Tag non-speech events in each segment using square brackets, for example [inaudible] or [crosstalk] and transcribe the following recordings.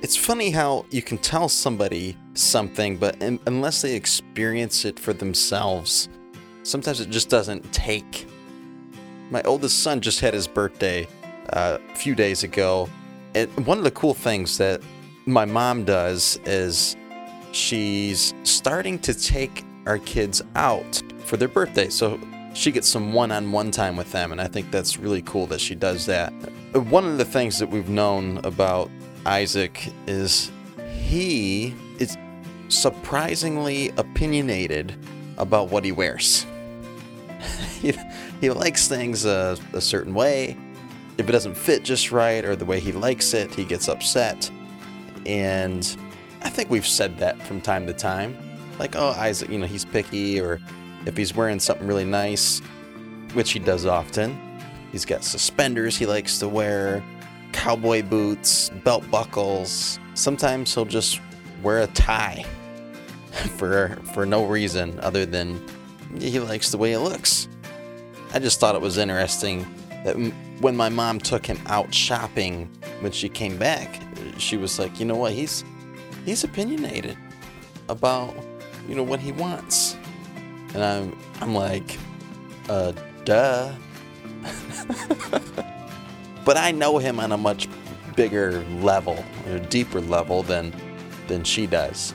It's funny how you can tell somebody something, but un- unless they experience it for themselves, sometimes it just doesn't take. My oldest son just had his birthday uh, a few days ago. And one of the cool things that my mom does is she's starting to take our kids out for their birthday. So she gets some one on one time with them. And I think that's really cool that she does that. One of the things that we've known about Isaac is he is surprisingly opinionated about what he wears. [laughs] he, he likes things a, a certain way. If it doesn't fit just right or the way he likes it, he gets upset. And I think we've said that from time to time. Like, oh, Isaac, you know, he's picky, or if he's wearing something really nice, which he does often, he's got suspenders he likes to wear, cowboy boots, belt buckles. Sometimes he'll just wear a tie [laughs] for for no reason other than he likes the way it looks. I just thought it was interesting that when my mom took him out shopping when she came back, she was like, "You know what? He's he's opinionated about, you know, what he wants." And I'm I'm like, "Uh, duh." [laughs] but I know him on a much bigger level, a deeper level than than she does.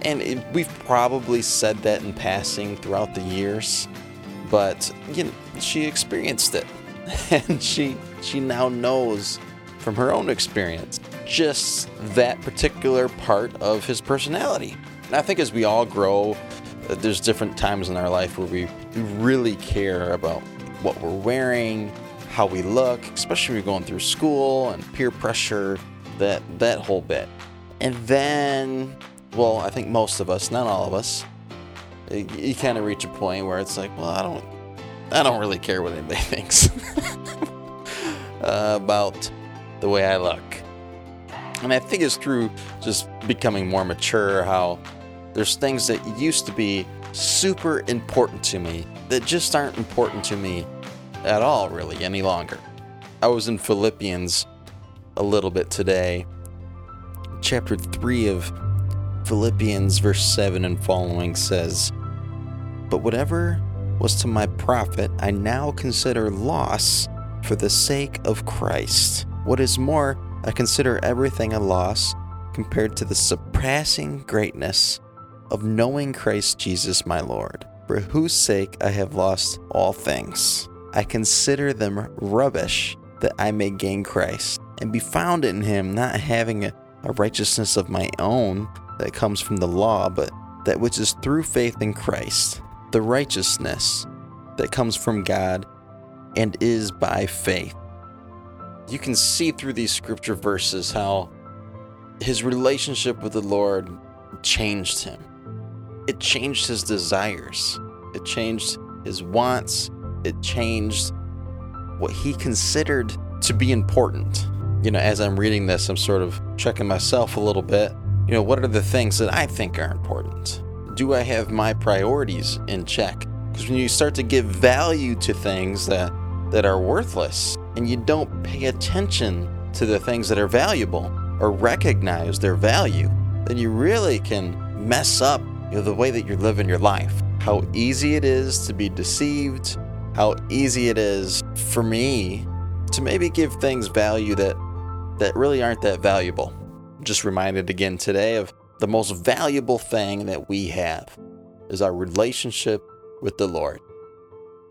And it, we've probably said that in passing throughout the years, but you know, she experienced it, [laughs] and she she now knows from her own experience just that particular part of his personality. And I think as we all grow, there's different times in our life where we really care about what we're wearing, how we look, especially when you're going through school and peer pressure, that that whole bit. And then, well, I think most of us, not all of us, you, you kind of reach a point where it's like, well, I don't, I don't really care what anybody [laughs] thinks uh, about the way I look. And I think it's through just becoming more mature how there's things that used to be super important to me that just aren't important to me at all, really, any longer. I was in Philippians a little bit today. Chapter 3 of Philippians, verse 7 and following says, But whatever was to my profit, I now consider loss for the sake of Christ. What is more, I consider everything a loss compared to the surpassing greatness of knowing Christ Jesus my Lord, for whose sake I have lost all things. I consider them rubbish that I may gain Christ and be found in him, not having a, a righteousness of my own that comes from the law, but that which is through faith in Christ, the righteousness that comes from God and is by faith. You can see through these scripture verses how his relationship with the Lord changed him. It changed his desires, it changed his wants, it changed what he considered to be important. You know, as I'm reading this, I'm sort of checking myself a little bit. You know, what are the things that I think are important? Do I have my priorities in check? Because when you start to give value to things that, that are worthless and you don't pay attention to the things that are valuable or recognize their value, then you really can mess up you know, the way that you're living your life. How easy it is to be deceived, how easy it is for me to maybe give things value that that really aren't that valuable. Just reminded again today of the most valuable thing that we have is our relationship with the Lord.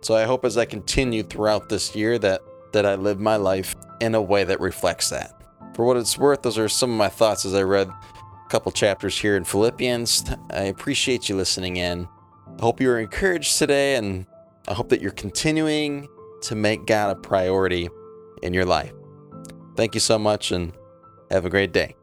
So I hope as I continue throughout this year that that I live my life in a way that reflects that. For what it's worth, those are some of my thoughts as I read a couple chapters here in Philippians. I appreciate you listening in. I hope you were encouraged today and I hope that you're continuing to make God a priority in your life. Thank you so much and have a great day.